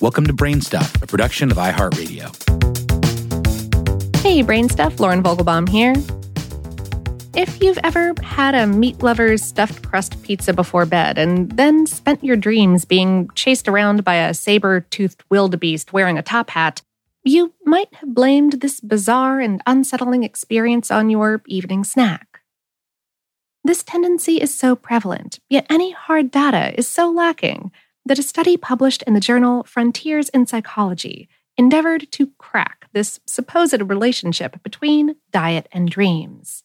Welcome to Brainstuff, a production of iHeartRadio. Hey, Brainstuff, Lauren Vogelbaum here. If you've ever had a meat lover's stuffed crust pizza before bed and then spent your dreams being chased around by a saber toothed wildebeest wearing a top hat, you might have blamed this bizarre and unsettling experience on your evening snack. This tendency is so prevalent, yet any hard data is so lacking that a study published in the journal Frontiers in Psychology endeavored to crack this supposed relationship between diet and dreams.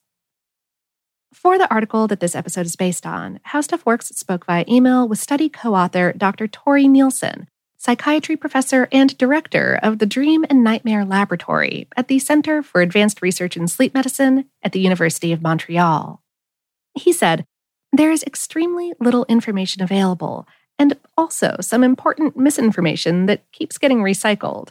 For the article that this episode is based on, How Stuff Works spoke via email with study co author Dr. Tore Nielsen, psychiatry professor and director of the Dream and Nightmare Laboratory at the Center for Advanced Research in Sleep Medicine at the University of Montreal. He said, There is extremely little information available and also some important misinformation that keeps getting recycled.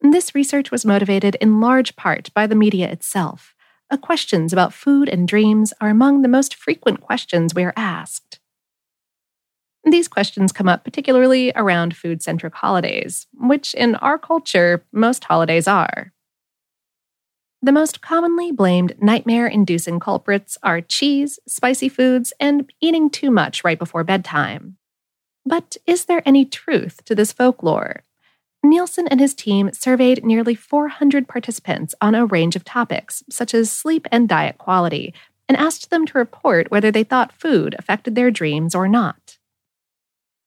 This research was motivated in large part by the media itself. Uh, questions about food and dreams are among the most frequent questions we are asked. These questions come up particularly around food centric holidays, which in our culture, most holidays are. The most commonly blamed nightmare inducing culprits are cheese, spicy foods, and eating too much right before bedtime. But is there any truth to this folklore? Nielsen and his team surveyed nearly 400 participants on a range of topics, such as sleep and diet quality, and asked them to report whether they thought food affected their dreams or not.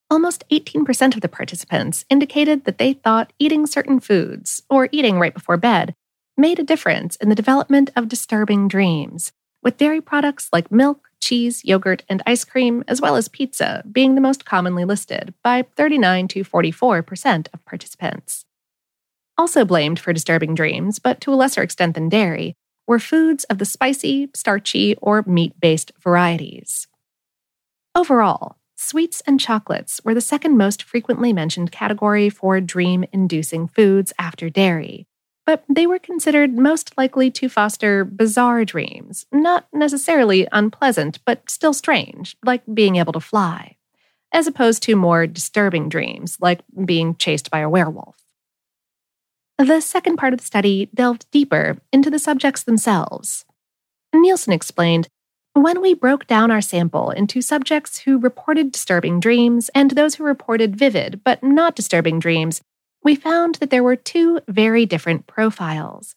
Almost 18% of the participants indicated that they thought eating certain foods, or eating right before bed, made a difference in the development of disturbing dreams, with dairy products like milk, cheese, yogurt, and ice cream, as well as pizza, being the most commonly listed by 39 to 44% of participants. Also blamed for disturbing dreams, but to a lesser extent than dairy, were foods of the spicy, starchy, or meat based varieties. Overall, sweets and chocolates were the second most frequently mentioned category for dream inducing foods after dairy, but they were considered most likely to foster bizarre dreams, not necessarily unpleasant, but still strange, like being able to fly, as opposed to more disturbing dreams, like being chased by a werewolf. The second part of the study delved deeper into the subjects themselves. Nielsen explained when we broke down our sample into subjects who reported disturbing dreams and those who reported vivid but not disturbing dreams, we found that there were two very different profiles.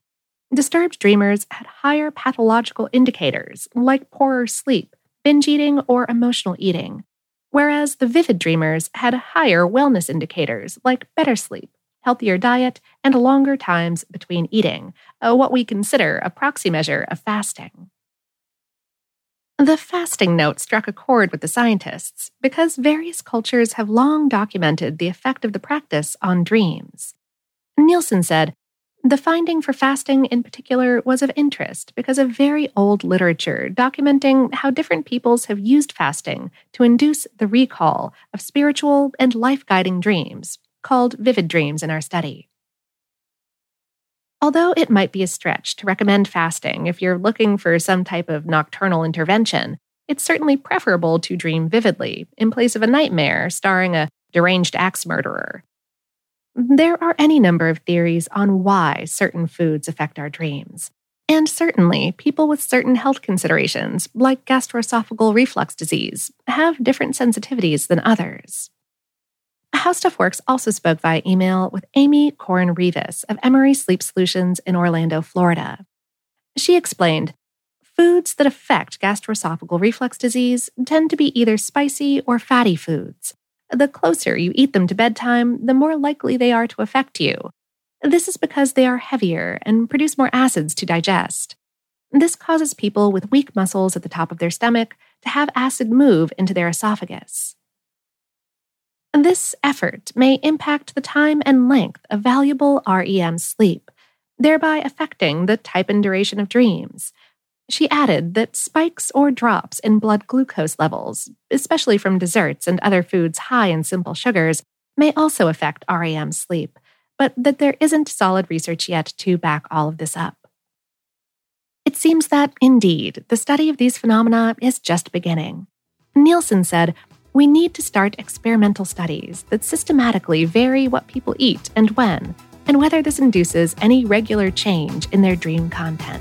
Disturbed dreamers had higher pathological indicators, like poorer sleep, binge eating, or emotional eating, whereas the vivid dreamers had higher wellness indicators, like better sleep, healthier diet, and longer times between eating, what we consider a proxy measure of fasting. The fasting note struck a chord with the scientists because various cultures have long documented the effect of the practice on dreams. Nielsen said, the finding for fasting in particular was of interest because of very old literature documenting how different peoples have used fasting to induce the recall of spiritual and life guiding dreams, called vivid dreams in our study. Although it might be a stretch to recommend fasting if you're looking for some type of nocturnal intervention, it's certainly preferable to dream vividly in place of a nightmare starring a deranged axe murderer. There are any number of theories on why certain foods affect our dreams. And certainly, people with certain health considerations, like gastroesophageal reflux disease, have different sensitivities than others. How Stuff Works also spoke via email with Amy Korn-Reavis of Emory Sleep Solutions in Orlando, Florida. She explained foods that affect gastroesophageal reflux disease tend to be either spicy or fatty foods. The closer you eat them to bedtime, the more likely they are to affect you. This is because they are heavier and produce more acids to digest. This causes people with weak muscles at the top of their stomach to have acid move into their esophagus. This effort may impact the time and length of valuable REM sleep, thereby affecting the type and duration of dreams. She added that spikes or drops in blood glucose levels, especially from desserts and other foods high in simple sugars, may also affect REM sleep, but that there isn't solid research yet to back all of this up. It seems that, indeed, the study of these phenomena is just beginning. Nielsen said We need to start experimental studies that systematically vary what people eat and when, and whether this induces any regular change in their dream content.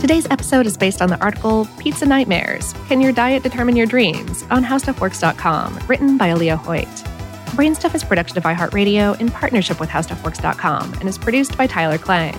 Today's episode is based on the article Pizza Nightmares Can Your Diet Determine Your Dreams on HowStuffWorks.com, written by Alia Hoyt. Brainstuff is production of iHeartRadio in partnership with HowStuffWorks.com and is produced by Tyler Klang.